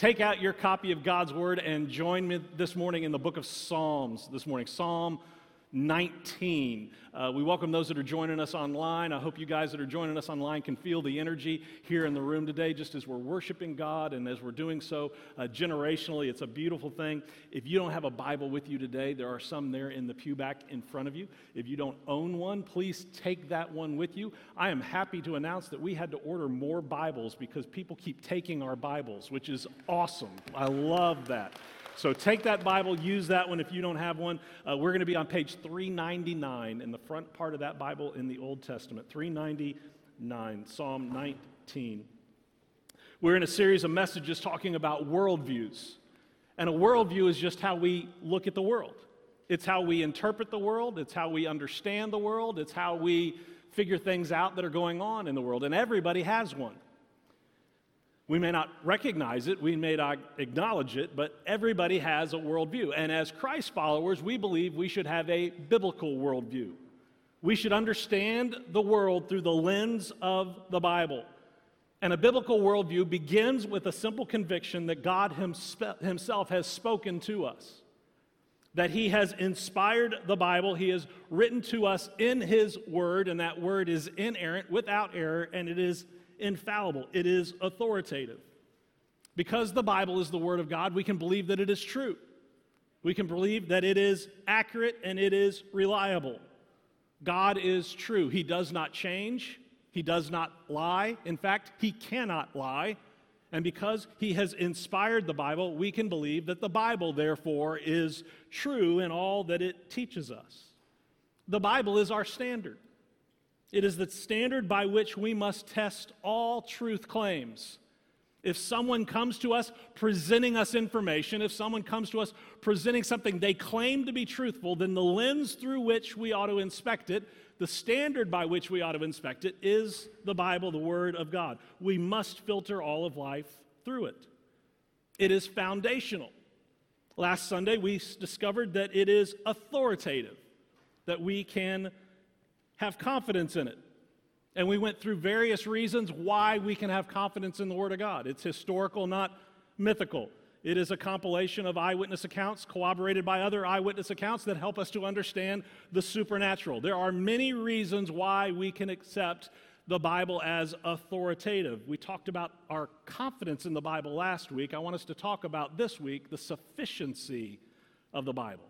take out your copy of God's Word and join me this morning in the book of Psalms this morning. Psalm 19. Uh, we welcome those that are joining us online. I hope you guys that are joining us online can feel the energy here in the room today, just as we're worshiping God and as we're doing so uh, generationally. It's a beautiful thing. If you don't have a Bible with you today, there are some there in the pew back in front of you. If you don't own one, please take that one with you. I am happy to announce that we had to order more Bibles because people keep taking our Bibles, which is awesome. I love that. So take that Bible, use that one if you don't have one. Uh, we're going to be on page 399 in the front part of that Bible in the Old Testament. 399, Psalm 19. We're in a series of messages talking about worldviews. And a worldview is just how we look at the world. It's how we interpret the world, it's how we understand the world, it's how we figure things out that are going on in the world. And everybody has one. We may not recognize it, we may not acknowledge it, but everybody has a worldview. And as Christ followers, we believe we should have a biblical worldview. We should understand the world through the lens of the Bible. And a biblical worldview begins with a simple conviction that God Himself has spoken to us, that He has inspired the Bible, He has written to us in His Word, and that Word is inerrant, without error, and it is infallible, it is authoritative. Because the Bible is the Word of God, we can believe that it is true. We can believe that it is accurate and it is reliable. God is true. He does not change, He does not lie. In fact, He cannot lie. And because He has inspired the Bible, we can believe that the Bible, therefore, is true in all that it teaches us. The Bible is our standard. It is the standard by which we must test all truth claims. If someone comes to us presenting us information, if someone comes to us presenting something they claim to be truthful, then the lens through which we ought to inspect it, the standard by which we ought to inspect it, is the Bible, the Word of God. We must filter all of life through it. It is foundational. Last Sunday, we discovered that it is authoritative, that we can have confidence in it. And we went through various reasons why we can have confidence in the Word of God. It's historical, not mythical. It is a compilation of eyewitness accounts corroborated by other eyewitness accounts that help us to understand the supernatural. There are many reasons why we can accept the Bible as authoritative. We talked about our confidence in the Bible last week. I want us to talk about this week the sufficiency of the Bible.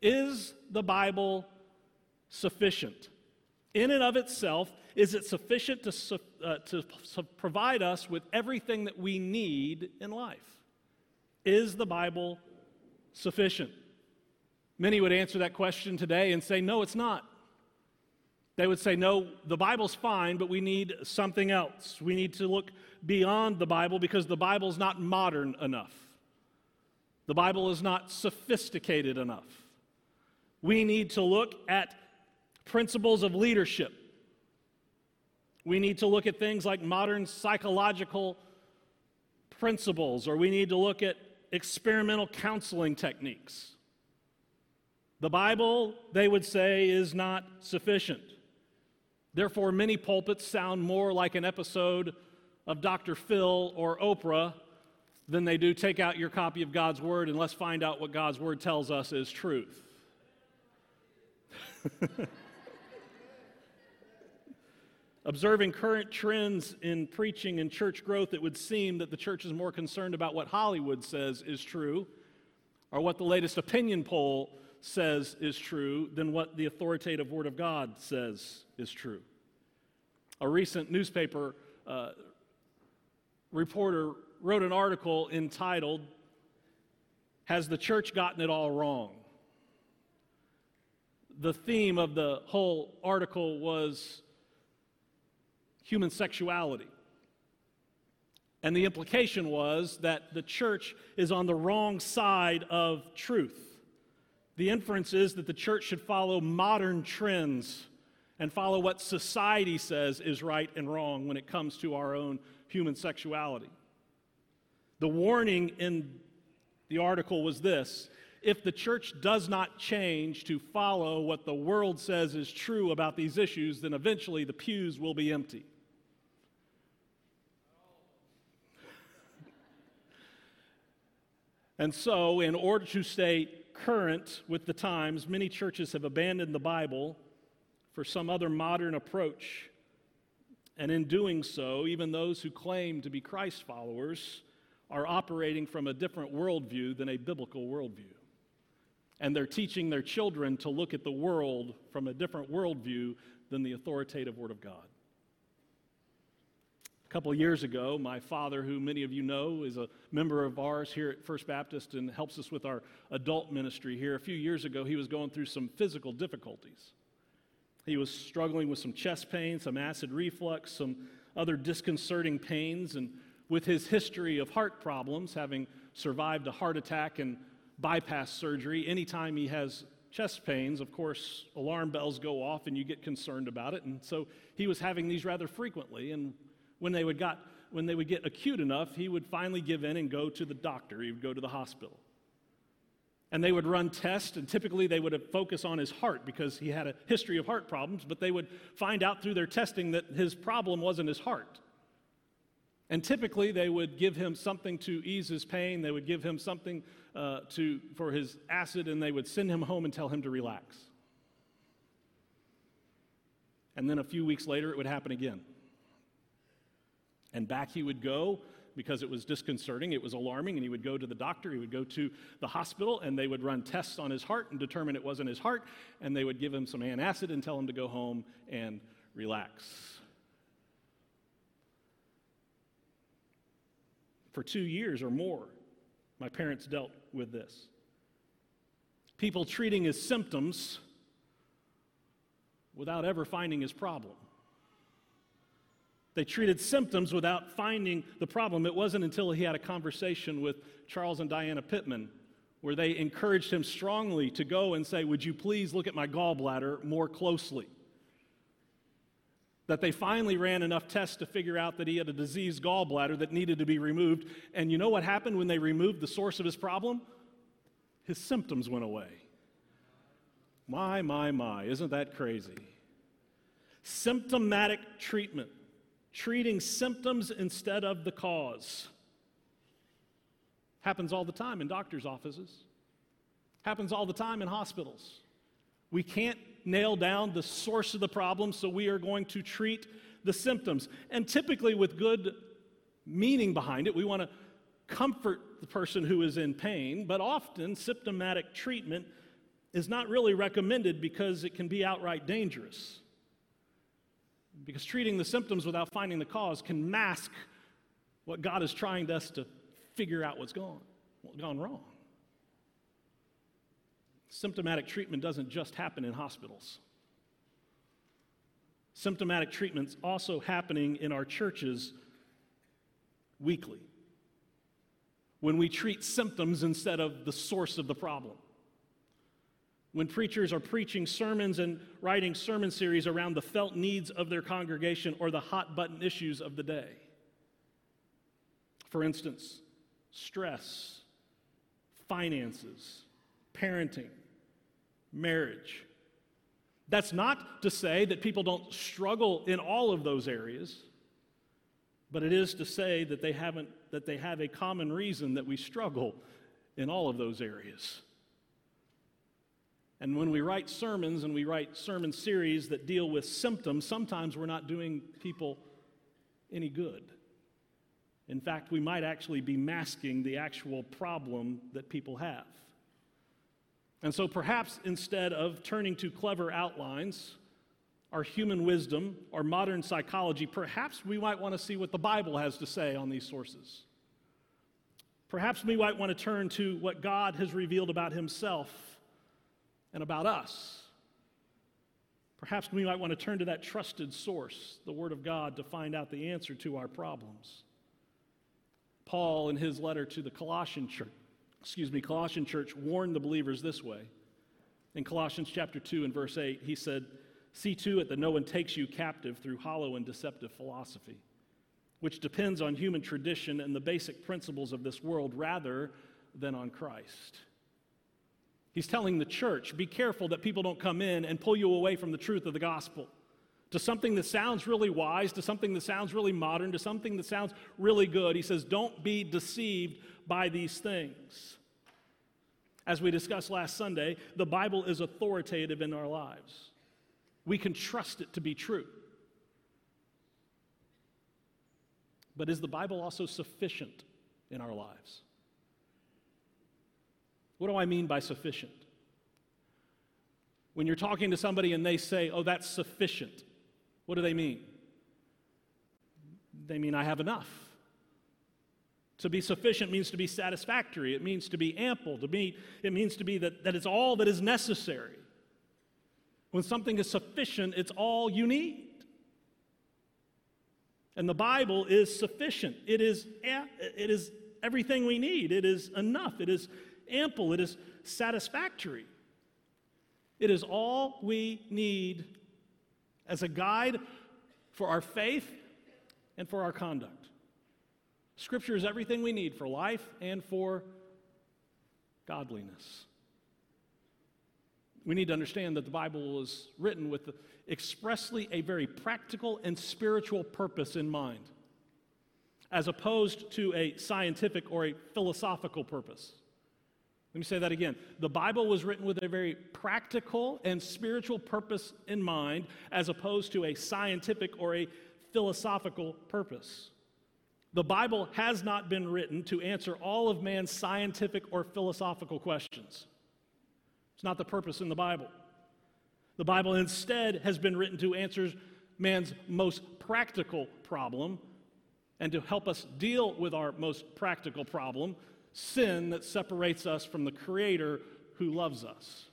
Is the Bible sufficient? In and of itself, is it sufficient to, uh, to provide us with everything that we need in life? Is the Bible sufficient? Many would answer that question today and say, no, it's not. They would say, no, the Bible's fine, but we need something else. We need to look beyond the Bible because the Bible's not modern enough. The Bible is not sophisticated enough. We need to look at principles of leadership. We need to look at things like modern psychological principles, or we need to look at experimental counseling techniques. The Bible, they would say, is not sufficient. Therefore, many pulpits sound more like an episode of Dr. Phil or Oprah than they do take out your copy of God's Word and let's find out what God's Word tells us is truth. Observing current trends in preaching and church growth, it would seem that the church is more concerned about what Hollywood says is true or what the latest opinion poll says is true than what the authoritative Word of God says is true. A recent newspaper uh, reporter wrote an article entitled, Has the Church Gotten It All Wrong? The theme of the whole article was human sexuality. And the implication was that the church is on the wrong side of truth. The inference is that the church should follow modern trends and follow what society says is right and wrong when it comes to our own human sexuality. The warning in the article was this if the church does not change to follow what the world says is true about these issues, then eventually the pews will be empty. And so, in order to stay current with the times, many churches have abandoned the Bible for some other modern approach. And in doing so, even those who claim to be Christ followers are operating from a different worldview than a biblical worldview. And they're teaching their children to look at the world from a different worldview than the authoritative Word of God. Couple years ago, my father, who many of you know is a member of ours here at First Baptist and helps us with our adult ministry here, a few years ago, he was going through some physical difficulties. He was struggling with some chest pain, some acid reflux, some other disconcerting pains, and with his history of heart problems, having survived a heart attack and bypass surgery, anytime he has chest pains, of course, alarm bells go off and you get concerned about it. And so he was having these rather frequently. And when they would, got, when they would get acute enough, he would finally give in and go to the doctor. He would go to the hospital. And they would run tests, and typically they would focus on his heart because he had a history of heart problems, but they would find out through their testing that his problem wasn't his heart. And typically they would give him something to ease his pain, they would give him something uh, to, for his acid, and they would send him home and tell him to relax. And then a few weeks later, it would happen again. And back he would go because it was disconcerting, it was alarming, and he would go to the doctor, he would go to the hospital, and they would run tests on his heart and determine it wasn't his heart, and they would give him some antacid and tell him to go home and relax. For two years or more, my parents dealt with this. People treating his symptoms without ever finding his problem. They treated symptoms without finding the problem. It wasn't until he had a conversation with Charles and Diana Pittman where they encouraged him strongly to go and say, Would you please look at my gallbladder more closely? That they finally ran enough tests to figure out that he had a diseased gallbladder that needed to be removed. And you know what happened when they removed the source of his problem? His symptoms went away. My, my, my, isn't that crazy? Symptomatic treatment treating symptoms instead of the cause. Happens all the time in doctors' offices, happens all the time in hospitals. We can't nail down the source of the problem, so we are going to treat the symptoms. And typically, with good meaning behind it, we want to comfort the person who is in pain, but often symptomatic treatment is not really recommended because it can be outright dangerous. Because treating the symptoms without finding the cause can mask what God is trying to us to figure out what's gone, what's gone wrong. Symptomatic treatment doesn't just happen in hospitals. Symptomatic treatment's also happening in our churches weekly. When we treat symptoms instead of the source of the problem when preachers are preaching sermons and writing sermon series around the felt needs of their congregation or the hot button issues of the day. For instance, stress, finances, parenting, marriage. That's not to say that people don't struggle in all of those areas, but it is to say that they haven't that they have a common reason that we struggle in all of those areas. And when we write sermons and we write sermon series that deal with symptoms, sometimes we're not doing people any good. In fact, we might actually be masking the actual problem that people have. And so perhaps instead of turning to clever outlines, our human wisdom, our modern psychology, perhaps we might want to see what the Bible has to say on these sources. Perhaps we might want to turn to what God has revealed about Himself and about us. Perhaps we might want to turn to that trusted source, the Word of God, to find out the answer to our problems. Paul, in his letter to the Colossian church, excuse me, Colossian church, warned the believers this way. In Colossians chapter 2 and verse 8, he said, See to it that no one takes you captive through hollow and deceptive philosophy, which depends on human tradition and the basic principles of this world rather than on Christ. He's telling the church be careful that people don't come in and pull you away from the truth of the gospel to something that sounds really wise, to something that sounds really modern, to something that sounds really good. He says, Don't be deceived by these things. As we discussed last Sunday, the Bible is authoritative in our lives. We can trust it to be true. But is the Bible also sufficient in our lives? What do I mean by sufficient? When you're talking to somebody and they say, oh, that's sufficient, what do they mean? They mean, I have enough. To be sufficient means to be satisfactory. It means to be ample. To be, it means to be that, that it's all that is necessary. When something is sufficient, it's all you need. And the Bible is sufficient. It is, it is everything we need. It is enough. It is ample. It is satisfactory. It is all we need as a guide for our faith and for our conduct. Scripture is everything we need for life and for godliness. We need to understand that the Bible was written with expressly a very practical and spiritual purpose in mind, as opposed to a scientific or a philosophical purpose. Let me say that again. The Bible was written with a very practical and spiritual purpose in mind, as opposed to a scientific or a philosophical purpose. The Bible has not been written to answer all of man's scientific or philosophical questions. It's not the purpose in the Bible. The Bible instead has been written to answer man's most practical problem and to help us deal with our most practical problem sin that separates us from the Creator who loves us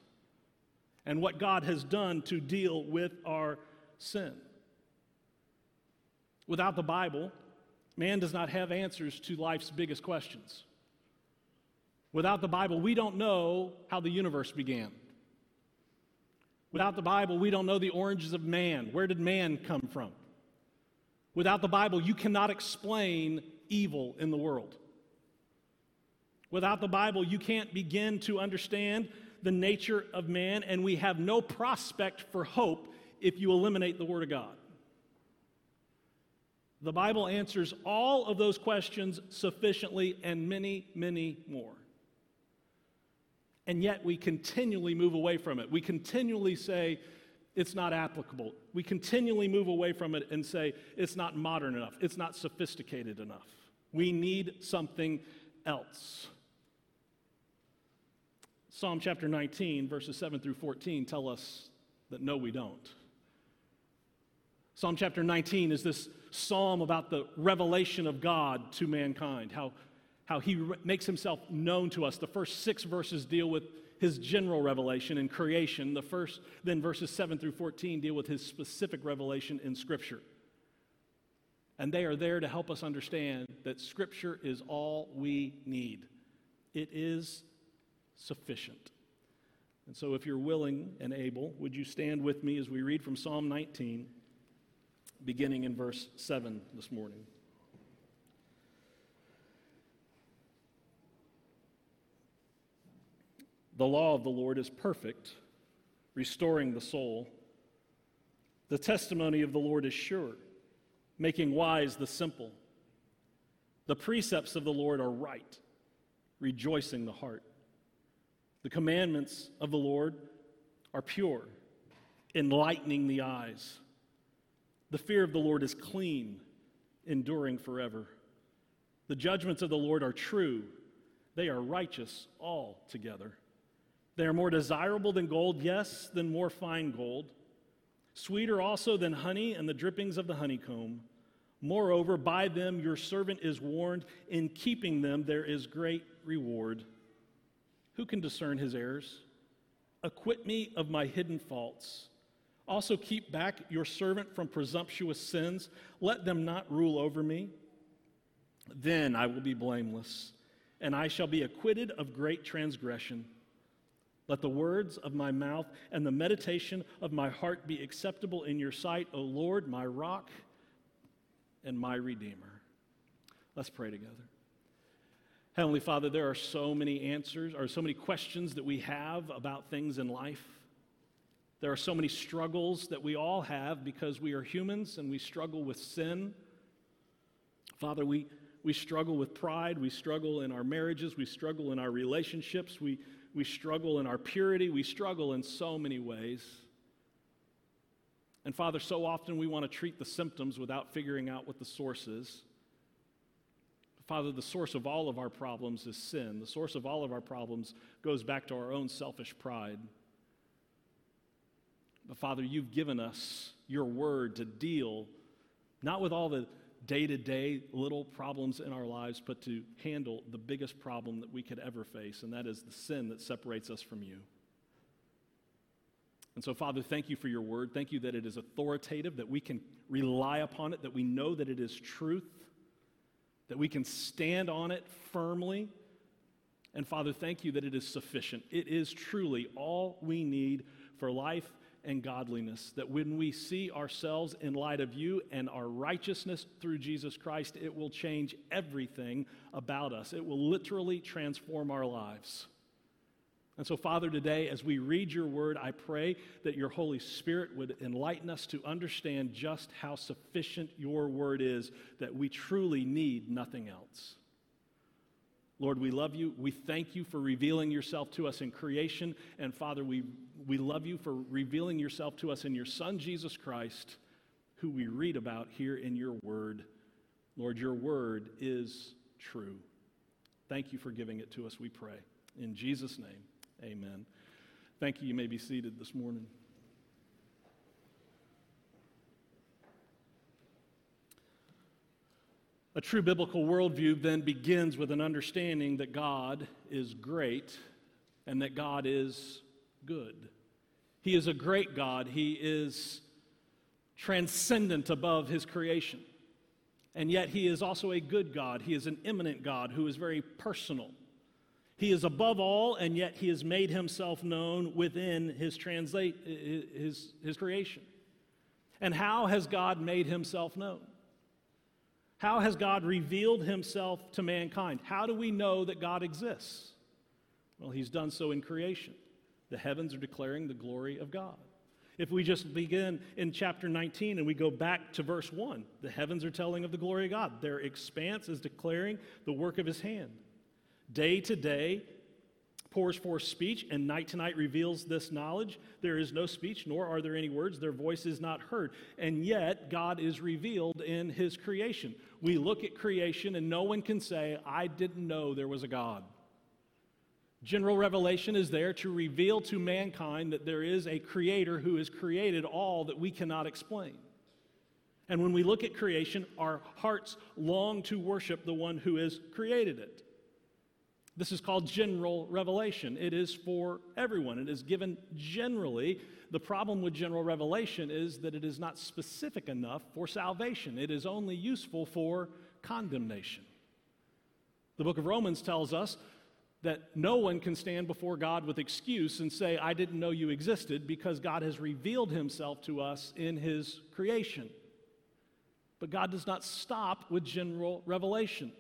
and what God has done to deal with our sin. Without the Bible, man does not have answers to life's biggest questions. Without the Bible, we don't know how the universe began. Without the Bible, we don't know the origins of man. Where did man come from? Without the Bible, you cannot explain evil in the world. Without the Bible, you can't begin to understand the nature of man, and we have no prospect for hope if you eliminate the Word of God. The Bible answers all of those questions sufficiently and many, many more. And yet we continually move away from it. We continually say it's not applicable. We continually move away from it and say it's not modern enough, it's not sophisticated enough. We need something else. Psalm chapter 19, verses 7 through 14 tell us that no, we don't. Psalm chapter 19 is this psalm about the revelation of God to mankind, how, how he re- makes himself known to us. The first six verses deal with his general revelation in creation. The first, then verses 7 through 14 deal with his specific revelation in Scripture. And they are there to help us understand that Scripture is all we need. It is sufficient. And so, if you're willing and able, would you stand with me as we read from Psalm 19? beginning in verse 7 this morning. The law of the Lord is perfect, restoring the soul. The testimony of the Lord is sure, making wise the simple. The precepts of the Lord are right, rejoicing the heart. The commandments of the Lord are pure, enlightening the eyes. The fear of the Lord is clean, enduring forever. The judgments of the Lord are true, they are righteous altogether. They are more desirable than gold, yes, than more fine gold. Sweeter also than honey and the drippings of the honeycomb. Moreover, by them your servant is warned. In keeping them, there is great reward. Who can discern his errors? Acquit me of my hidden faults. Also, keep back your servant from presumptuous sins. Let them not rule over me. Then I will be blameless, and I shall be acquitted of great transgression. Let the words of my mouth and the meditation of my heart be acceptable in your sight, O Lord, my rock and my redeemer. Let's pray together. Heavenly Father, there are so many answers or so many questions that we have about things in life. There are so many struggles that we all have because we are humans and we struggle with sin. Father, we, we struggle with pride. We struggle in our marriages. We struggle in our relationships. We, we struggle in our purity, we struggle in so many ways. And Father, so often we want to treat the symptoms without figuring out what the source is. Father, the source of all of our problems is sin. The source of all of our problems goes back to our own selfish pride. But Father, you've given us your word to deal not with all the day to day little problems in our lives, but to handle the biggest problem that we could ever face, and that is the sin that separates us from you. And so, Father, thank you for your word. Thank you that it is authoritative, that we can rely upon it, that we know that it is truth, that we can stand on it firmly. And Father, thank you that it is sufficient. It is truly all we need for life and godliness. That when we see ourselves in light of you and our righteousness through Jesus Christ, it will change everything about us. It will literally transform our lives. And so, Father, today, as we read your word, I pray that your Holy Spirit would enlighten us to understand just how sufficient your word is, that we truly need nothing else. Lord, we love you. We thank you for revealing yourself to us in creation. And Father, we, we love you for revealing yourself to us in your Son, Jesus Christ, who we read about here in your word. Lord, your word is true. Thank you for giving it to us, we pray. In Jesus' name, amen. Thank you. You may be seated this morning. A true biblical worldview then begins with an understanding that God is great and that God is good. He is a great God, He is transcendent above His creation. And yet, He is also a good God. He is an immanent God who is very personal. He is above all, and yet He has made Himself known within His, translate, his, his creation. And how has God made Himself known? How has God revealed himself to mankind? How do we know that God exists? Well, he's done so in creation. The heavens are declaring the glory of God. If we just begin in chapter 19 and we go back to verse 1, the heavens are telling of the glory of God. Their expanse is declaring the work of his hand. Day to day, pours forth speech, and night to night reveals this knowledge. There is no speech, nor are there any words. Their voice is not heard. And yet, God is revealed in His creation. We look at creation, and no one can say, I didn't know there was a God. General revelation is there to reveal to mankind that there is a creator who has created all that we cannot explain. And when we look at creation, our hearts long to worship the one who has created it. This is called general revelation. It is for everyone. It is given generally. The problem with general revelation is that it is not specific enough for salvation, it is only useful for condemnation. The book of Romans tells us that no one can stand before God with excuse and say, I didn't know you existed, because God has revealed himself to us in his creation. But God does not stop with general revelation.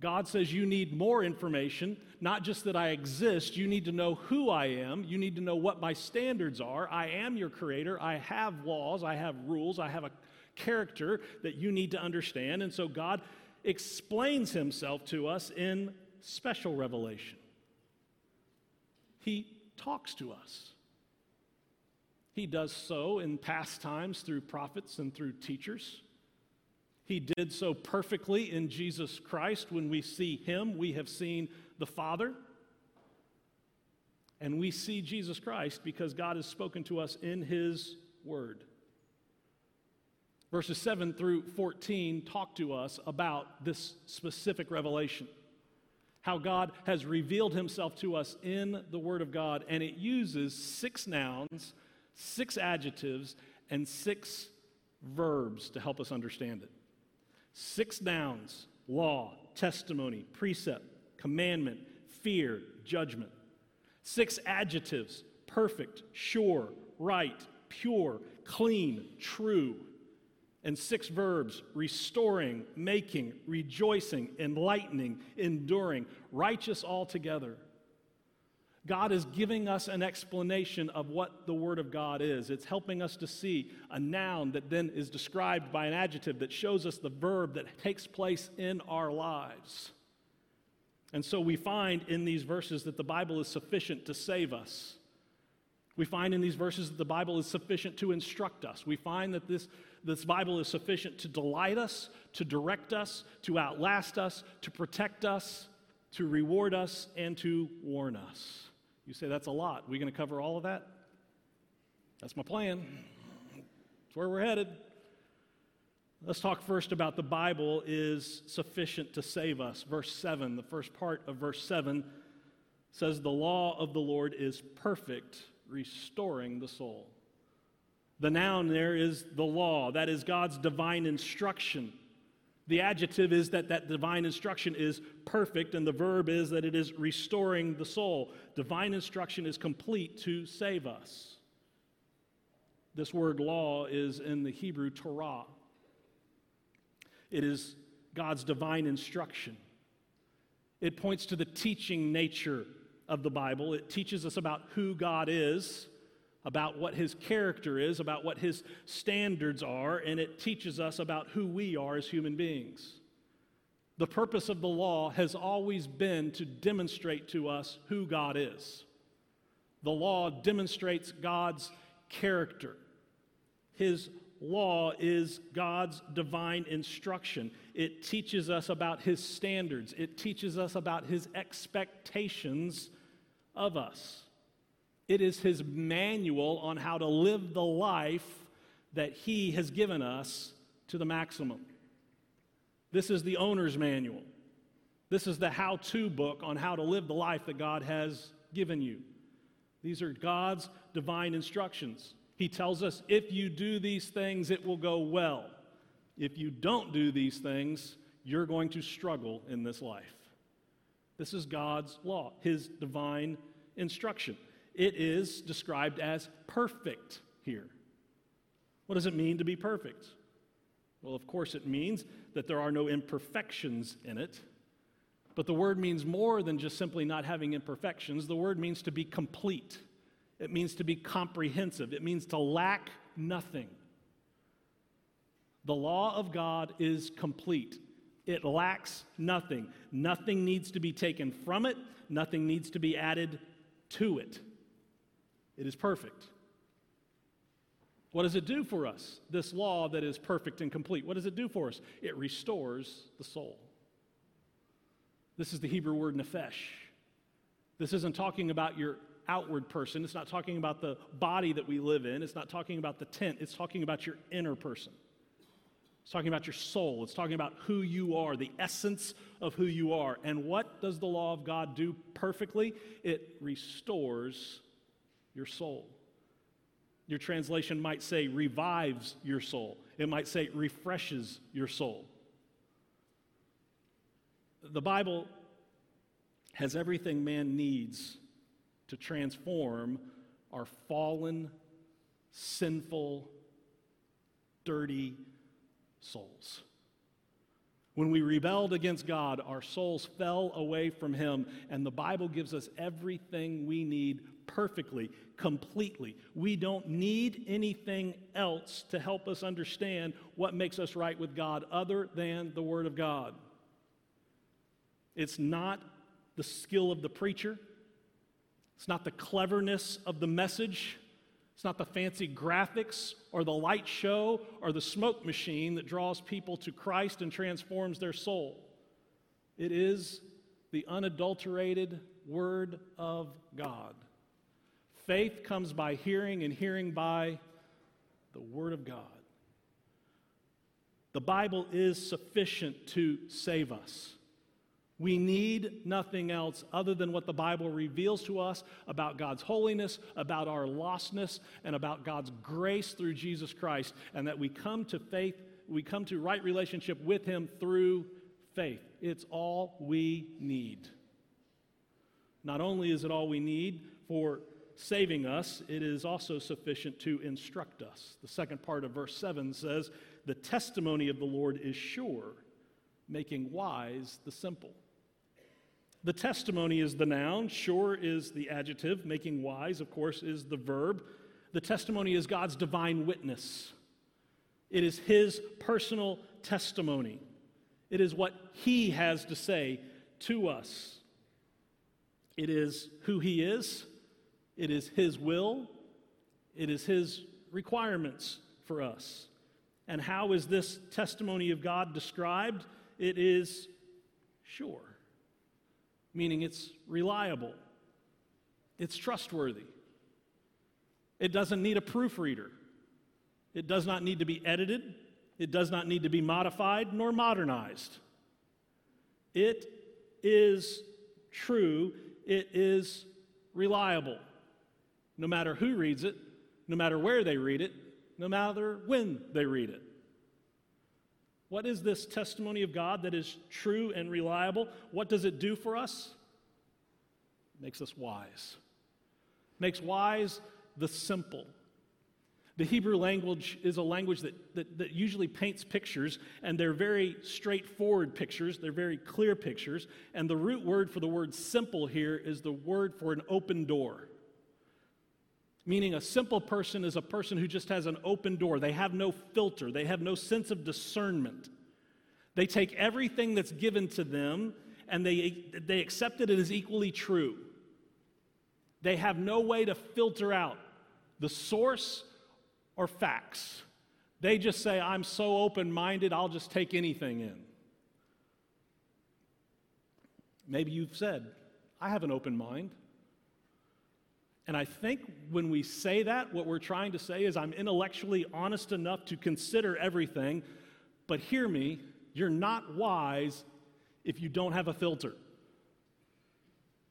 God says you need more information, not just that I exist. You need to know who I am. You need to know what my standards are. I am your creator. I have laws. I have rules. I have a character that you need to understand. And so God explains himself to us in special revelation. He talks to us. He does so in past times through prophets and through teachers. He did so perfectly in Jesus Christ. When we see Him, we have seen the Father. And we see Jesus Christ because God has spoken to us in His Word. Verses 7 through 14 talk to us about this specific revelation. How God has revealed Himself to us in the Word of God, and it uses six nouns, six adjectives, and six verbs to help us understand it. Six nouns law, testimony, precept, commandment, fear, judgment. Six adjectives perfect, sure, right, pure, clean, true. And six verbs restoring, making, rejoicing, enlightening, enduring, righteous altogether. God is giving us an explanation of what the Word of God is. It's helping us to see a noun that then is described by an adjective that shows us the verb that takes place in our lives. And so we find in these verses that the Bible is sufficient to save us. We find in these verses that the Bible is sufficient to instruct us. We find that this, this Bible is sufficient to delight us, to direct us, to outlast us, to protect us, to reward us, and to warn us. You say that's a lot. We going to cover all of that? That's my plan. That's where we're headed. Let's talk first about the Bible is sufficient to save us. Verse 7, the first part of verse 7 says, The law of the Lord is perfect, restoring the soul. The noun there is the law, that is God's divine instruction. The adjective is that that divine instruction is perfect, and the verb is that it is restoring the soul. Divine instruction is complete to save us. This word law is in the Hebrew Torah. It is God's divine instruction. It points to the teaching nature of the Bible. It teaches us about who God is, about what his character is, about what his standards are, and it teaches us about who we are as human beings. The purpose of the law has always been to demonstrate to us who God is. The law demonstrates God's character, his law is God's divine instruction. It teaches us about His standards, it teaches us about His expectations of us. It is His manual on how to live the life that He has given us to the maximum. This is the owner's manual. This is the how to book on how to live the life that God has given you. These are God's divine instructions. He tells us if you do these things, it will go well. If you don't do these things, you're going to struggle in this life. This is God's law, His divine instruction. It is described as perfect here. What does it mean to be perfect? Well, of course, it means that there are no imperfections in it. But the word means more than just simply not having imperfections. The word means to be complete. It means to be comprehensive, it means to lack nothing. The law of God is complete. It lacks nothing. Nothing needs to be taken from it, nothing needs to be added to it. It is perfect. What does it do for us? This law that is perfect and complete. What does it do for us? It restores the soul. This is the Hebrew word nephesh. This isn't talking about your outward person. It's not talking about the body that we live in. It's not talking about the tent. It's talking about your inner person. It's talking about your soul. It's talking about who you are, the essence of who you are. And what does the law of God do perfectly? It restores your soul. Your translation might say revives your soul, it might say refreshes your soul. The Bible has everything man needs to transform our fallen, sinful, dirty souls. When we rebelled against God, our souls fell away from Him, and the Bible gives us everything we need perfectly, completely. We don't need anything else to help us understand what makes us right with God other than the Word of God. It's not the skill of the preacher, it's not the cleverness of the message. It's not the fancy graphics or the light show or the smoke machine that draws people to Christ and transforms their soul. It is the unadulterated Word of God. Faith comes by hearing, and hearing by the Word of God. The Bible is sufficient to save us. We need nothing else other than what the Bible reveals to us about God's holiness, about our lostness, and about God's grace through Jesus Christ, and that we come to faith, we come to right relationship with Him through faith. It's all we need. Not only is it all we need for saving us, it is also sufficient to instruct us. The second part of verse 7 says, The testimony of the Lord is sure, making wise the simple. The testimony is the noun, sure is the adjective, making wise, of course, is the verb. The testimony is God's divine witness. It is His personal testimony. It is what He has to say to us It is who He is, it is His will, it is His requirements for us. And how is this testimony of God described? It is sure, meaning it's reliable, it's trustworthy. It doesn't need a proofreader. It does not need to be edited. It does not need to be modified nor modernized. It is true. It is reliable. No matter who reads it, no matter where they read it, no matter when they read it. What is this testimony of God that is true and reliable? What does it do for us? It makes us wise. It makes wise the simple. The Hebrew language is a language that, that, that, usually paints pictures, and they're very straightforward pictures. They're very clear pictures. And the root word for the word simple here is the word for an open door meaning a simple person is a person who just has an open door. They have no filter, they have no sense of discernment. They take everything that's given to them and they, they accept it as equally true. They have no way to filter out the source or facts. They just say, I'm so open minded, I'll just take anything in. Maybe you've said, I have an open mind. And I think when we say that, what we're trying to say is, I'm intellectually honest enough to consider everything, but hear me, you're not wise if you don't have a filter.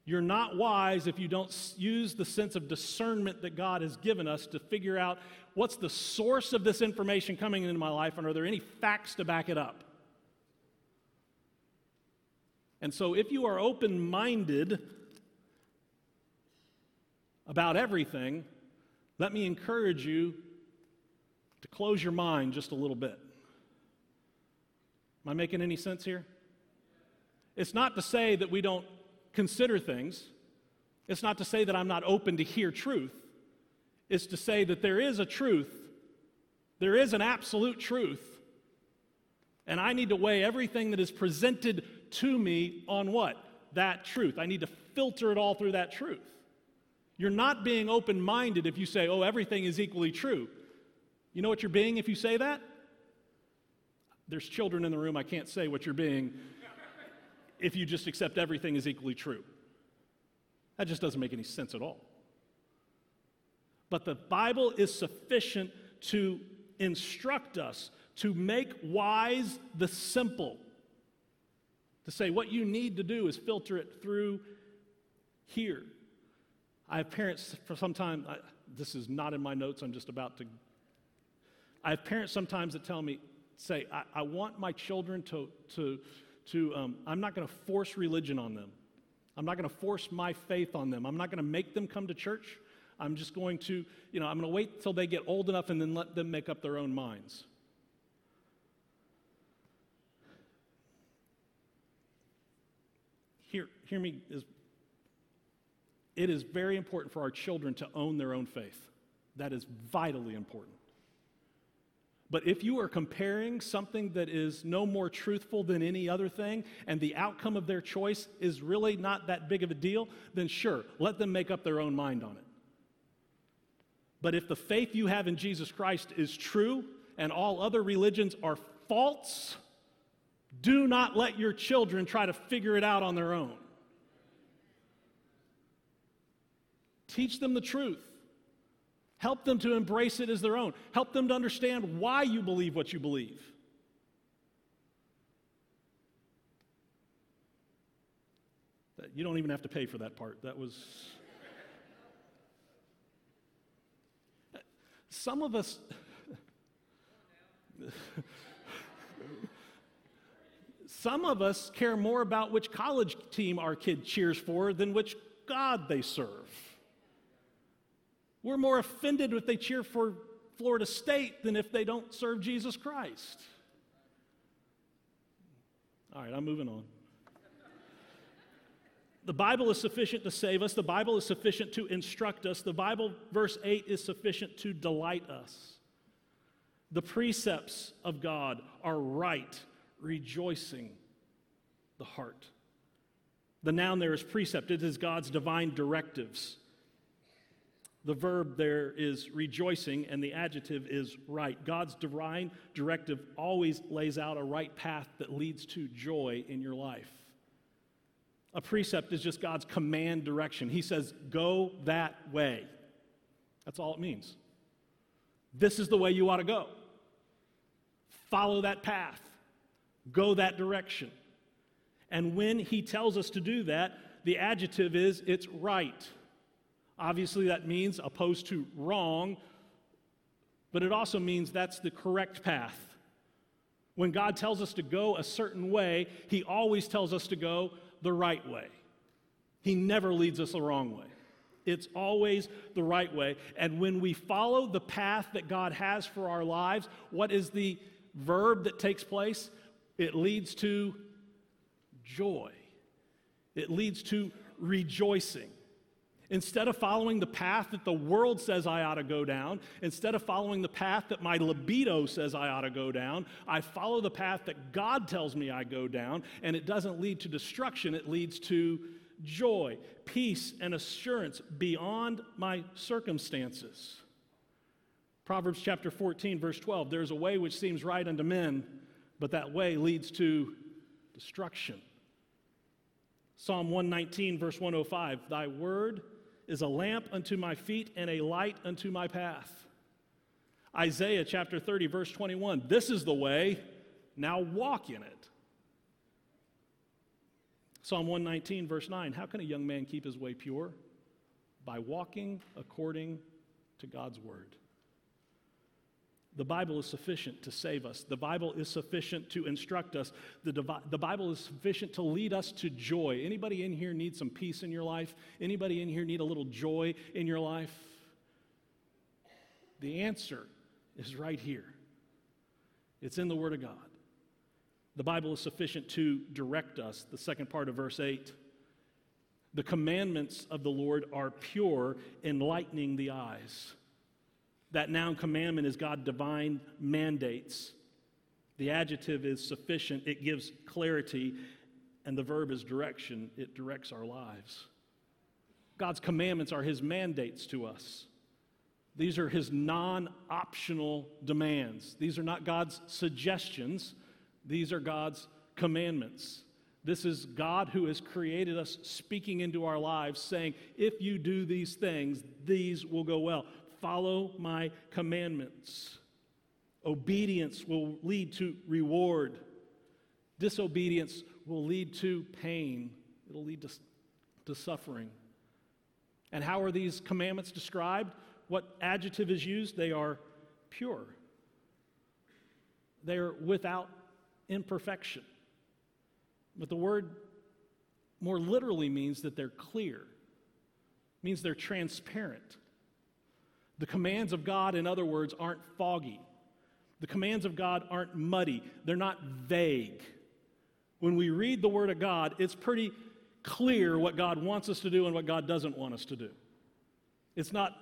You're not wise if you don't use the sense of discernment that God has given us to figure out what's the source of this information coming into my life and are there any facts to back it up. And so, if you are open minded about everything, let me encourage you to close your mind just a little bit. Am I making any sense here? It's not to say that we don't consider things. It's not to say that I'm not open to hear truth. It's to say that there is a truth, there is an absolute truth, and I need to weigh everything that is presented to me on what? That truth. I need to filter it all through that truth. You're not being open minded if you say, oh, everything is equally true. You know what you're being if you say that? There's children in the room, I can't say what you're being if you just accept everything is equally true. That just doesn't make any sense at all. But the Bible is sufficient to instruct us to make wise the simple. To say what you need to do is filter it through here. I have parents for some time, I, this is not in my notes, I'm just about to. I have parents sometimes that tell me, say, I, I want my children to, to, to um, I'm not going to force religion on them. I'm not going to force my faith on them. I'm not going to make them come to church. I'm just going to, you know, I'm going to wait till they get old enough and then let them make up their own minds. Hear, hear me as it is very important for our children to own their own faith. That is vitally important. But if you are comparing something that is no more truthful than any other thing, and the outcome of their choice is really not that big of a deal, then sure, let them make up their own mind on it. But if the faith you have in Jesus Christ is true and all other religions are false, do not let your children try to figure it out on their own. Teach them the truth. Help them to embrace it as their own. Help them to understand why you believe what you believe. You don't even have to pay for that part. That was. Some of us. Some of us care more about which college team our kid cheers for than which God they serve. We're more offended if they cheer for Florida State than if they don't serve Jesus Christ. All right, I'm moving on. The Bible is sufficient to save us. The Bible is sufficient to instruct us. The Bible, verse 8, is sufficient to delight us. The precepts of God are right, rejoicing the heart. The noun there is precept, it is God's divine directives. The verb there is rejoicing, and the adjective is right. God's divine directive always lays out a right path that leads to joy in your life. A precept is just God's command direction. He says, Go that way. That's all it means. This is the way you ought to go. Follow that path, go that direction. And when He tells us to do that, the adjective is it's right. Obviously, that means opposed to wrong, but it also means that's the correct path. When God tells us to go a certain way, He always tells us to go the right way. He never leads us the wrong way. It's always the right way. And when we follow the path that God has for our lives, what is the verb that takes place? It leads to joy, it leads to rejoicing. Instead of following the path that the world says I ought to go down, instead of following the path that my libido says I ought to go down, I follow the path that God tells me I go down, and it doesn't lead to destruction, it leads to joy, peace, and assurance beyond my circumstances. Proverbs chapter 14, verse 12 there's a way which seems right unto men, but that way leads to destruction. Psalm 119, verse 105 Thy word is a lamp unto my feet and a light unto my path. Isaiah chapter 30, verse 21 This is the way, now walk in it. Psalm 119, verse 9 How can a young man keep his way pure? By walking according to God's word. The Bible is sufficient to save us. The Bible is sufficient to instruct us. The, Divi- the Bible is sufficient to lead us to joy. Anybody in here need some peace in your life? Anybody in here need a little joy in your life? The answer is right here. It's in the Word of God. The Bible is sufficient to direct us. The second part of verse 8. The commandments of the Lord are pure, enlightening the eyes. That noun commandment is God divine mandates. The adjective is sufficient, it gives clarity, and the verb is direction, it directs our lives. God's commandments are his mandates to us. These are his non optional demands. These are not God's suggestions, these are God's commandments. This is God who has created us speaking into our lives, saying, If you do these things, these will go well follow my commandments. Obedience will lead to reward. Disobedience will lead to pain. It'll lead to, to suffering. And how are these commandments described? What adjective is used? They are pure. They are without imperfection. But the word more literally means that they're clear, means they're transparent. The commands of God, in other words, aren't foggy. The commands of God aren't muddy. They're not vague. When we read the Word of God, it's pretty clear what God wants us to do and what God doesn't want us to do. It's not,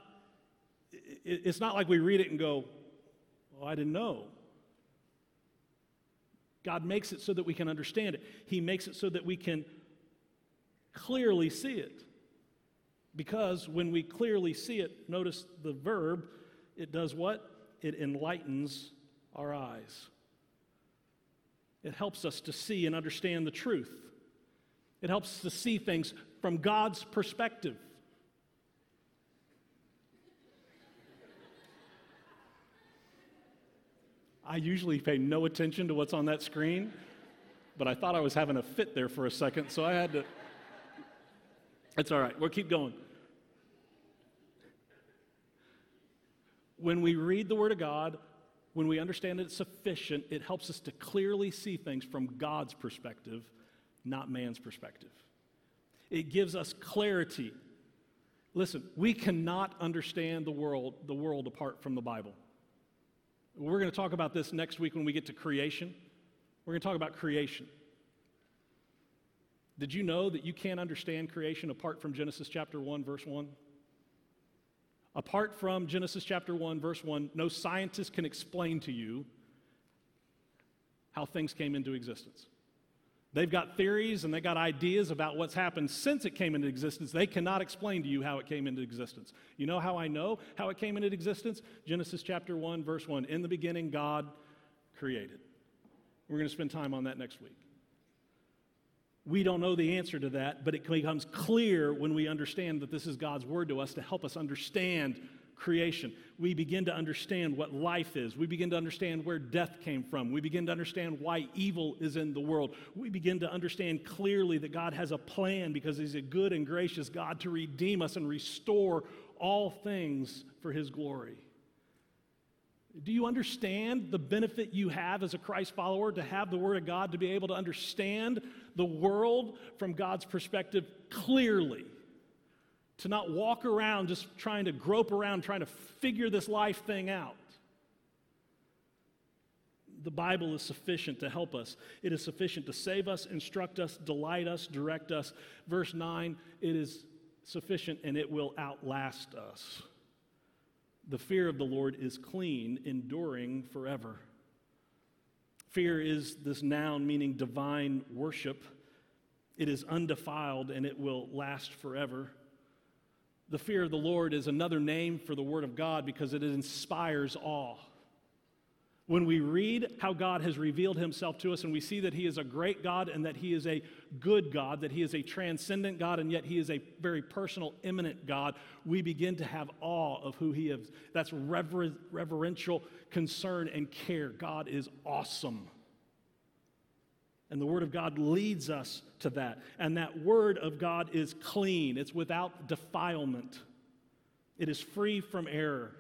it's not like we read it and go, I didn't know. God makes it so that we can understand it, He makes it so that we can clearly see it. Because when we clearly see it, notice the verb, it does what? It enlightens our eyes. It helps us to see and understand the truth. It helps us to see things from God's perspective. I usually pay no attention to what's on that screen, but I thought I was having a fit there for a second, so I had to. It's all right, we'll keep going. When we read the Word of God, when we understand it's sufficient, it helps us to clearly see things from God's perspective, not man's perspective. It gives us clarity. Listen, we cannot understand the world, the world apart from the Bible. We're going to talk about this next week when we get to creation. We're going to talk about creation. Did you know that you can't understand creation apart from Genesis chapter 1, verse 1? Apart from Genesis chapter 1, verse 1, no scientist can explain to you how things came into existence. They've got theories and they've got ideas about what's happened since it came into existence. They cannot explain to you how it came into existence. You know how I know how it came into existence? Genesis chapter 1, verse 1. In the beginning, God created. We're going to spend time on that next week. We don't know the answer to that, but it becomes clear when we understand that this is God's word to us to help us understand creation. We begin to understand what life is. We begin to understand where death came from. We begin to understand why evil is in the world. We begin to understand clearly that God has a plan because He's a good and gracious God to redeem us and restore all things for His glory. Do you understand the benefit you have as a Christ follower to have the Word of God, to be able to understand the world from God's perspective clearly? To not walk around just trying to grope around, trying to figure this life thing out. The Bible is sufficient to help us. It is sufficient to save us, instruct us, delight us, direct us. Verse 9, it is sufficient and it will outlast us. The fear of the Lord is clean, enduring forever. Fear is this noun meaning divine worship. It is undefiled and it will last forever. The fear of the Lord is another name for the Word of God because it inspires awe. When we read how God has revealed himself to us and we see that he is a great God and that he is a good God, that he is a transcendent God, and yet he is a very personal, immanent God, we begin to have awe of who he is. That's rever- reverential concern and care. God is awesome. And the Word of God leads us to that. And that Word of God is clean, it's without defilement, it is free from error,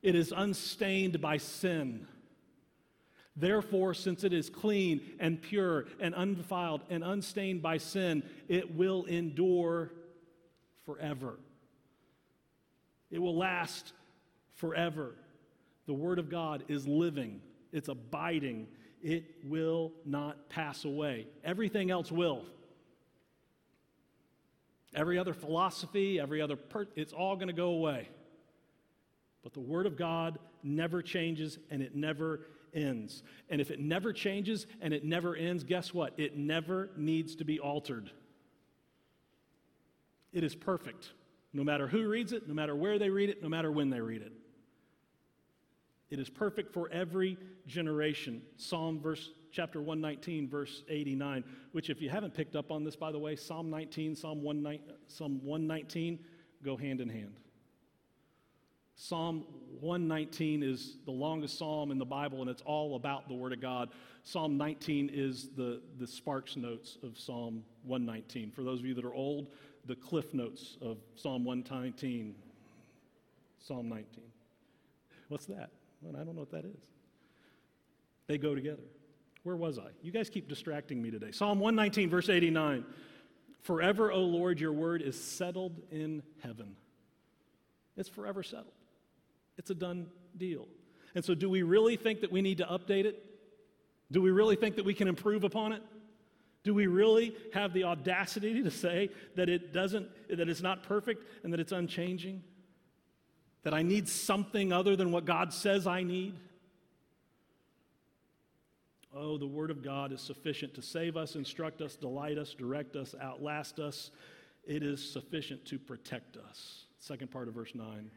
it is unstained by sin. Therefore, since it is clean and pure and undefiled and unstained by sin, it will endure forever. It will last forever. The Word of God is living, it's abiding, it will not pass away. Everything else will. Every other philosophy, every other, per- it's all going to go away. But the Word of God never changes and it never ends. And if it never changes and it never ends, guess what? It never needs to be altered. It is perfect, no matter who reads it, no matter where they read it, no matter when they read it. It is perfect for every generation. Psalm verse chapter 119 verse 89, which if you haven't picked up on this by the way, Psalm 19, Psalm 119, Psalm 119 go hand in hand. Psalm 119 is the longest psalm in the Bible, and it's all about the Word of God. Psalm 19 is the, the Sparks Notes of Psalm 119. For those of you that are old, the Cliff Notes of Psalm 119. Psalm 19. What's that? Well, I don't know what that is. They go together. Where was I? You guys keep distracting me today. Psalm 119, verse 89. Forever, O Lord, your word is settled in heaven. It's forever settled. It's a done deal. And so, do we really think that we need to update it? Do we really think that we can improve upon it? Do we really have the audacity to say that it doesn't, that it's not perfect and that it's unchanging? That I need something other than what God says I need? Oh, the Word of God is sufficient to save us, instruct us, delight us, direct us, outlast us. It is sufficient to protect us. Second part of verse 9.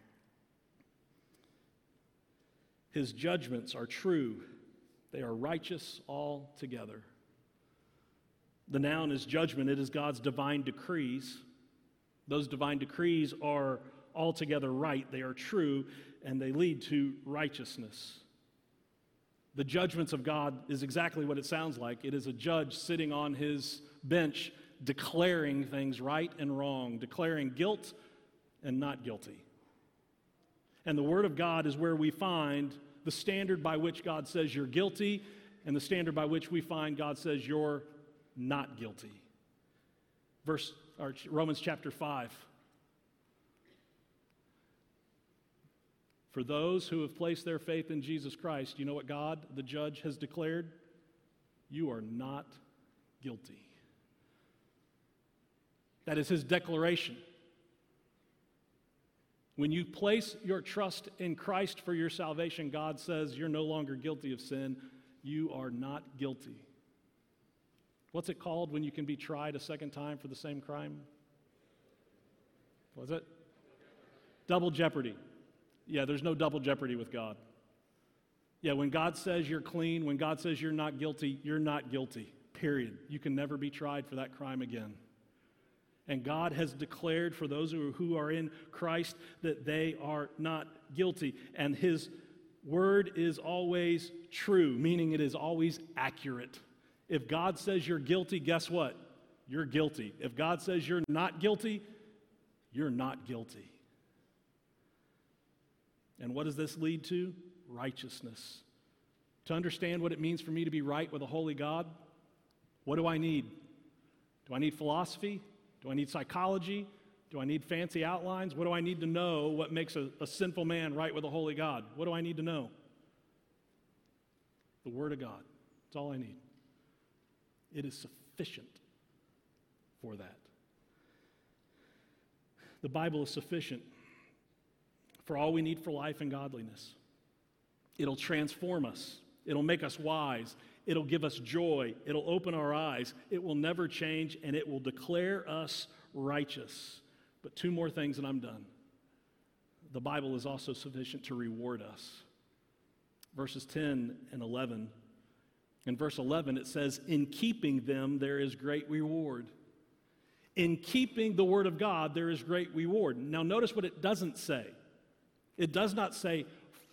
His judgments are true, they are righteous altogether. The noun is judgment, it is God's divine decrees. Those divine decrees are altogether right, they are true, and they lead to righteousness. The judgments of God is exactly what it sounds like. It is a judge sitting on his bench declaring things right and wrong, declaring guilt and not guilty. And the Word of God is where we find the standard by which God says you're guilty and the standard by which we find God says you're not guilty. Verse or Romans chapter 5. For those who have placed their faith in Jesus Christ, you know what God, the judge, has declared? You are not guilty. That is his declaration. When you place your trust in Christ for your salvation, God says you're no longer guilty of sin. You are not guilty. What's it called when you can be tried a second time for the same crime? Was it? Double jeopardy. Yeah, there's no double jeopardy with God. Yeah, when God says you're clean, when God says you're not guilty, you're not guilty. Period. You can never be tried for that crime again. And God has declared for those who are in Christ that they are not guilty. And His word is always true, meaning it is always accurate. If God says you're guilty, guess what? You're guilty. If God says you're not guilty, you're not guilty. And what does this lead to? Righteousness. To understand what it means for me to be right with a holy God, what do I need? Do I need philosophy? Do I need psychology? Do I need fancy outlines? What do I need to know what makes a, a sinful man right with a holy God? What do I need to know? The Word of God. That's all I need. It is sufficient for that. The Bible is sufficient for all we need for life and godliness. It'll transform us, it'll make us wise, it'll give us joy, it'll open our eyes, it will never change, and it will declare us righteous. But two more things and I'm done. The Bible is also sufficient to reward us. Verses 10 and 11. In verse 11, it says, In keeping them, there is great reward. In keeping the word of God, there is great reward. Now, notice what it doesn't say. It does not say,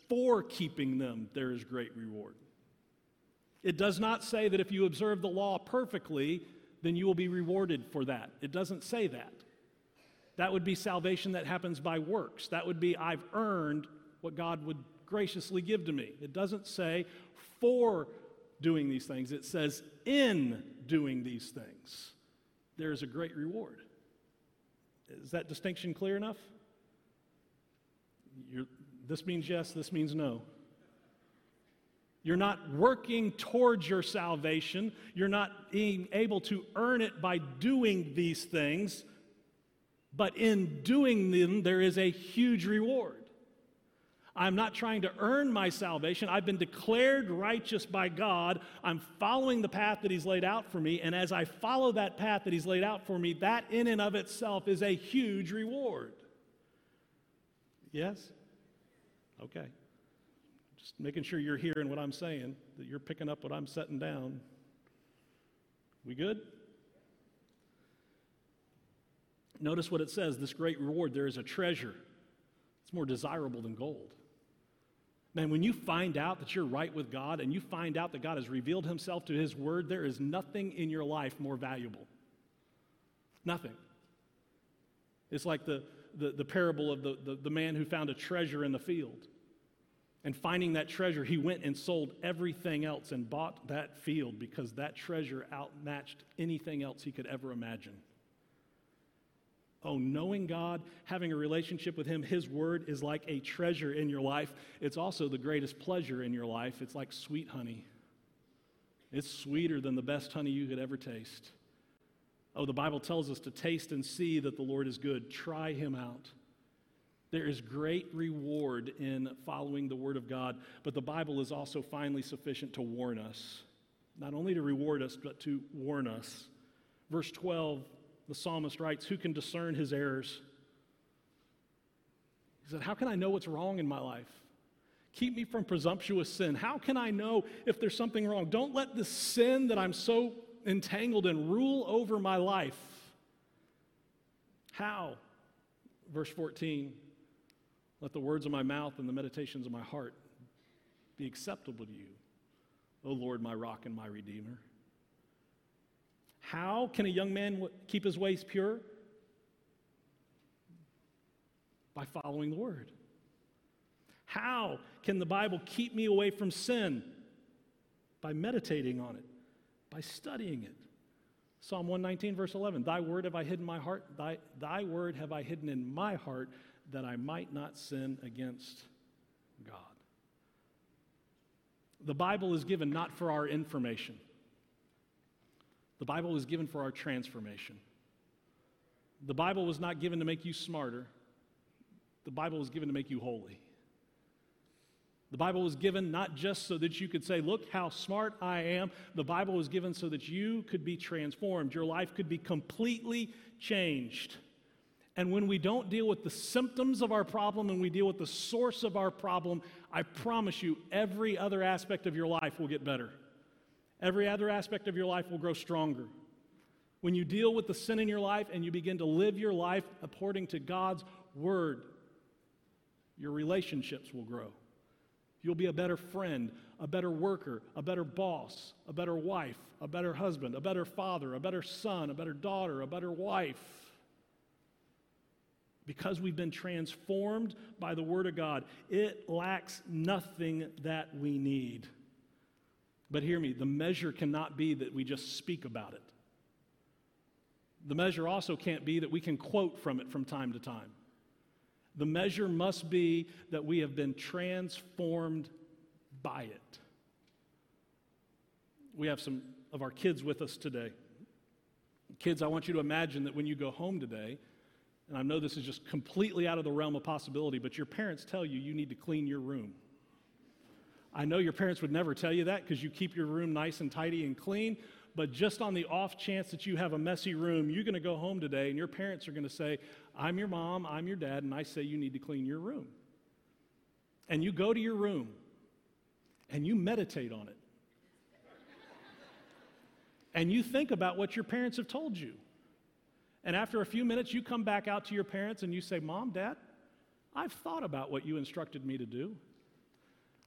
For keeping them, there is great reward. It does not say that if you observe the law perfectly, then you will be rewarded for that. It doesn't say that. That would be salvation that happens by works. That would be, I've earned what God would graciously give to me. It doesn't say for doing these things, it says in doing these things. There is a great reward. Is that distinction clear enough? You're, this means yes, this means no. You're not working towards your salvation. You're not being able to earn it by doing these things. But in doing them, there is a huge reward. I'm not trying to earn my salvation. I've been declared righteous by God. I'm following the path that He's laid out for me. And as I follow that path that He's laid out for me, that in and of itself is a huge reward. Yes? Okay. Just making sure you're hearing what I'm saying, that you're picking up what I'm setting down. We good? Notice what it says this great reward, there is a treasure. It's more desirable than gold. Man, when you find out that you're right with God and you find out that God has revealed himself to his word, there is nothing in your life more valuable. Nothing. It's like the, the, the parable of the, the, the man who found a treasure in the field. And finding that treasure, he went and sold everything else and bought that field because that treasure outmatched anything else he could ever imagine. Oh, knowing God, having a relationship with Him, His Word is like a treasure in your life. It's also the greatest pleasure in your life. It's like sweet honey. It's sweeter than the best honey you could ever taste. Oh, the Bible tells us to taste and see that the Lord is good. Try Him out. There is great reward in following the Word of God, but the Bible is also finally sufficient to warn us. Not only to reward us, but to warn us. Verse 12 the psalmist writes, Who can discern his errors? He said, How can I know what's wrong in my life? Keep me from presumptuous sin. How can I know if there's something wrong? Don't let the sin that I'm so entangled in rule over my life. How? Verse 14 Let the words of my mouth and the meditations of my heart be acceptable to you, O Lord, my rock and my redeemer. How can a young man keep his ways pure? By following the word. How can the Bible keep me away from sin? By meditating on it, by studying it. Psalm 119, verse 11 Thy word have I hidden my heart, thy, thy word have I hidden in my heart, that I might not sin against God. The Bible is given not for our information. The Bible was given for our transformation. The Bible was not given to make you smarter, the Bible was given to make you holy. The Bible was given not just so that you could say, Look how smart I am. The Bible was given so that you could be transformed. Your life could be completely changed. And when we don't deal with the symptoms of our problem and we deal with the source of our problem, I promise you, every other aspect of your life will get better. Every other aspect of your life will grow stronger. When you deal with the sin in your life and you begin to live your life according to God's word, your relationships will grow. You'll be a better friend, a better worker, a better boss, a better wife, a better husband, a better father, a better son, a better daughter, a better wife because we've been transformed by the Word of God, it lacks nothing that we need. But hear me, the measure cannot be that we just speak about it. The measure also can't be that we can quote from it from time to time. The measure must be that we have been transformed by it. We have some of our kids with us today. Kids, I want you to imagine that when you go home today, and I know this is just completely out of the realm of possibility, but your parents tell you you need to clean your room. I know your parents would never tell you that because you keep your room nice and tidy and clean, but just on the off chance that you have a messy room, you're going to go home today and your parents are going to say, I'm your mom, I'm your dad, and I say you need to clean your room. And you go to your room and you meditate on it. and you think about what your parents have told you. And after a few minutes, you come back out to your parents and you say, Mom, Dad, I've thought about what you instructed me to do.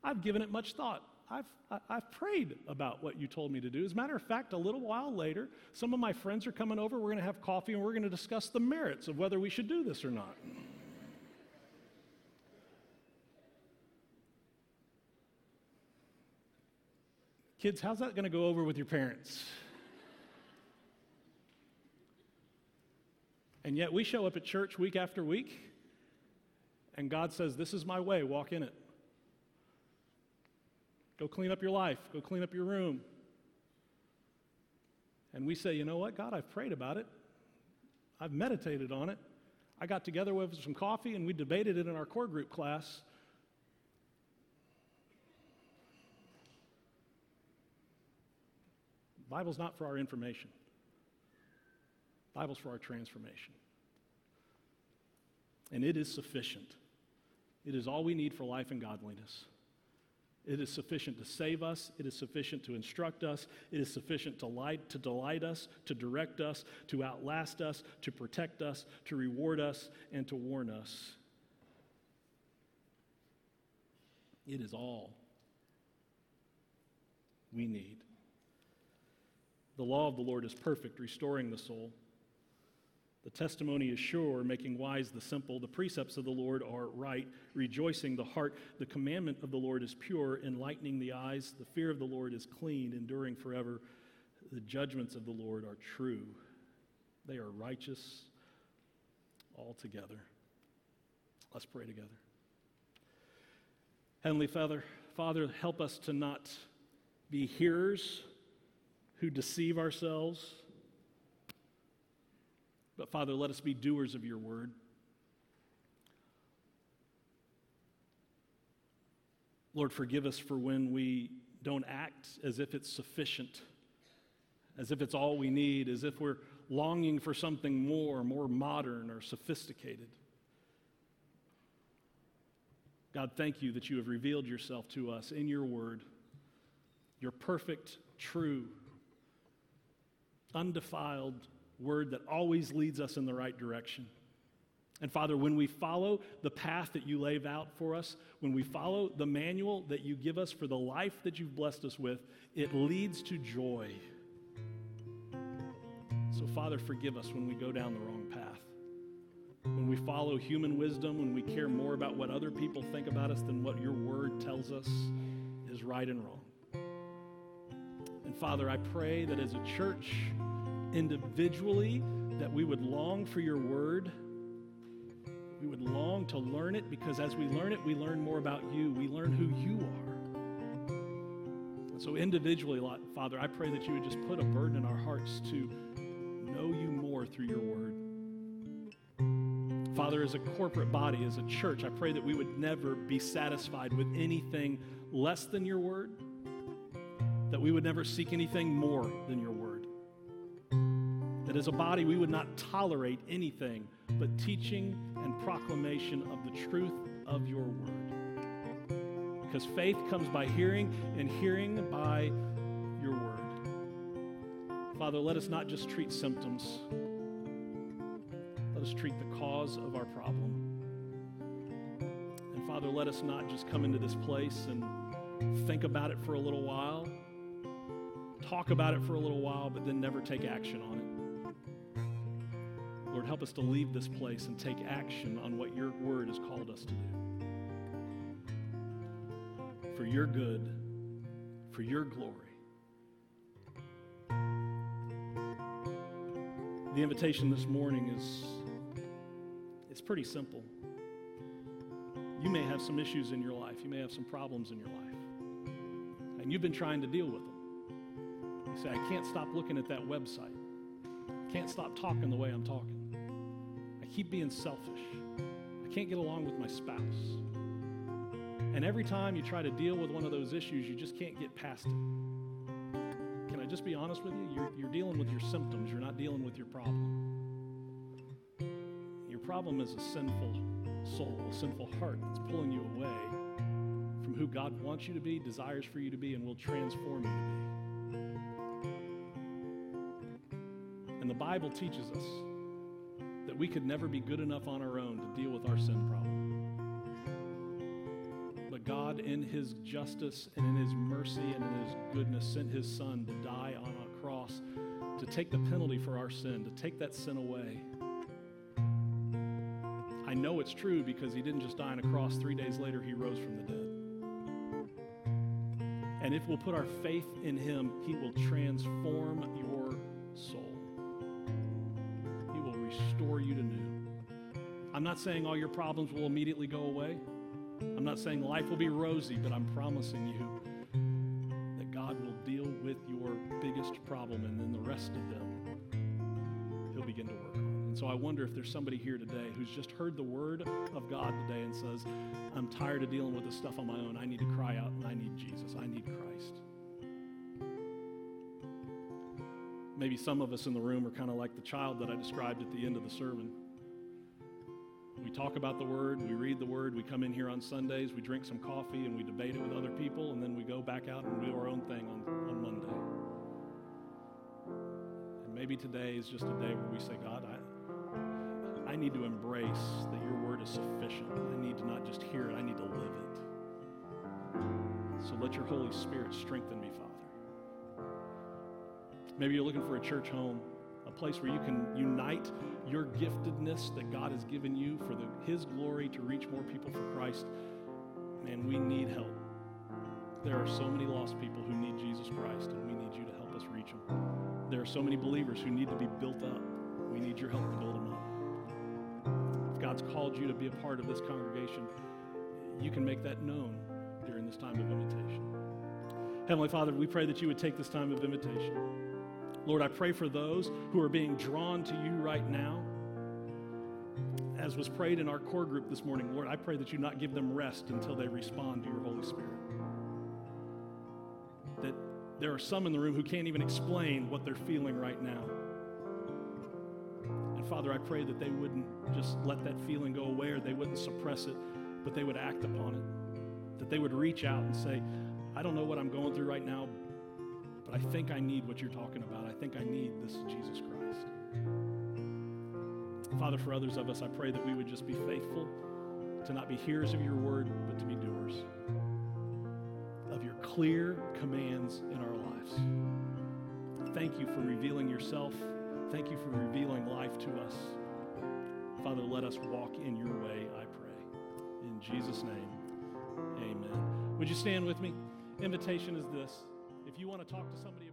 I've given it much thought. I've, I've prayed about what you told me to do. As a matter of fact, a little while later, some of my friends are coming over. We're going to have coffee and we're going to discuss the merits of whether we should do this or not. Kids, how's that going to go over with your parents? And yet we show up at church week after week, and God says, This is my way, walk in it. Go clean up your life, go clean up your room. And we say, You know what, God, I've prayed about it, I've meditated on it. I got together with some coffee and we debated it in our core group class. Bible's not for our information. Bible's for our transformation. And it is sufficient. It is all we need for life and godliness. It is sufficient to save us. It is sufficient to instruct us. It is sufficient to, light, to delight us, to direct us, to outlast us, to protect us, to reward us, and to warn us. It is all we need. The law of the Lord is perfect, restoring the soul. The testimony is sure, making wise the simple. The precepts of the Lord are right, rejoicing the heart. The commandment of the Lord is pure, enlightening the eyes. The fear of the Lord is clean, enduring forever. The judgments of the Lord are true, they are righteous altogether. Let's pray together. Heavenly Father, Father, help us to not be hearers who deceive ourselves but Father, let us be doers of your word. Lord, forgive us for when we don't act as if it's sufficient, as if it's all we need, as if we're longing for something more, more modern or sophisticated. God, thank you that you have revealed yourself to us in your word, your perfect, true, undefiled, word that always leads us in the right direction. And Father, when we follow the path that you lay out for us, when we follow the manual that you give us for the life that you've blessed us with, it leads to joy. So, Father, forgive us when we go down the wrong path. When we follow human wisdom, when we care more about what other people think about us than what your word tells us is right and wrong. And Father, I pray that as a church, individually, that we would long for your word. We would long to learn it because as we learn it, we learn more about you. We learn who you are. And so, individually, Father, I pray that you would just put a burden in our hearts to know you more through your word. Father, as a corporate body, as a church, I pray that we would never be satisfied with anything less than your word, that we would never seek anything more than your word. That as a body, we would not tolerate anything but teaching and proclamation of the truth of your word. Because faith comes by hearing, and hearing by your word. Father, let us not just treat symptoms, let us treat the cause of our problem. And Father, let us not just come into this place and think about it for a little while, talk about it for a little while, but then never take action on it. Lord, help us to leave this place and take action on what your word has called us to do. For your good, for your glory. The invitation this morning is it's pretty simple. You may have some issues in your life. You may have some problems in your life. And you've been trying to deal with them. You say, I can't stop looking at that website. I can't stop talking the way I'm talking. Keep being selfish. I can't get along with my spouse. And every time you try to deal with one of those issues, you just can't get past it. Can I just be honest with you? You're, you're dealing with your symptoms, you're not dealing with your problem. Your problem is a sinful soul, a sinful heart that's pulling you away from who God wants you to be, desires for you to be, and will transform you to be. And the Bible teaches us that we could never be good enough on our own to deal with our sin problem. But God, in His justice and in His mercy and in His goodness, sent His Son to die on a cross to take the penalty for our sin, to take that sin away. I know it's true because He didn't just die on a cross, three days later, He rose from the dead. And if we'll put our faith in Him, He will transform not saying all your problems will immediately go away. I'm not saying life will be rosy, but I'm promising you that God will deal with your biggest problem and then the rest of them He'll begin to work on. And so I wonder if there's somebody here today who's just heard the word of God today and says, I'm tired of dealing with this stuff on my own. I need to cry out and I need Jesus. I need Christ. Maybe some of us in the room are kind of like the child that I described at the end of the sermon. We talk about the Word, we read the Word, we come in here on Sundays, we drink some coffee, and we debate it with other people, and then we go back out and do our own thing on, on Monday. And maybe today is just a day where we say, God, I, I need to embrace that your Word is sufficient. I need to not just hear it, I need to live it. So let your Holy Spirit strengthen me, Father. Maybe you're looking for a church home a place where you can unite your giftedness that God has given you for the, His glory to reach more people for Christ. Man, we need help. There are so many lost people who need Jesus Christ, and we need you to help us reach them. There are so many believers who need to be built up. We need your help to build them up. If God's called you to be a part of this congregation, you can make that known during this time of invitation. Heavenly Father, we pray that you would take this time of invitation. Lord, I pray for those who are being drawn to you right now. As was prayed in our core group this morning, Lord, I pray that you not give them rest until they respond to your Holy Spirit. That there are some in the room who can't even explain what they're feeling right now. And Father, I pray that they wouldn't just let that feeling go away or they wouldn't suppress it, but they would act upon it. That they would reach out and say, I don't know what I'm going through right now, but I think I need what you're talking about. I think I need this Jesus Christ. Father, for others of us, I pray that we would just be faithful to not be hearers of your word, but to be doers of your clear commands in our lives. Thank you for revealing yourself. Thank you for revealing life to us. Father, let us walk in your way, I pray. In Jesus' name, amen. Would you stand with me? Invitation is this. If you want to talk to somebody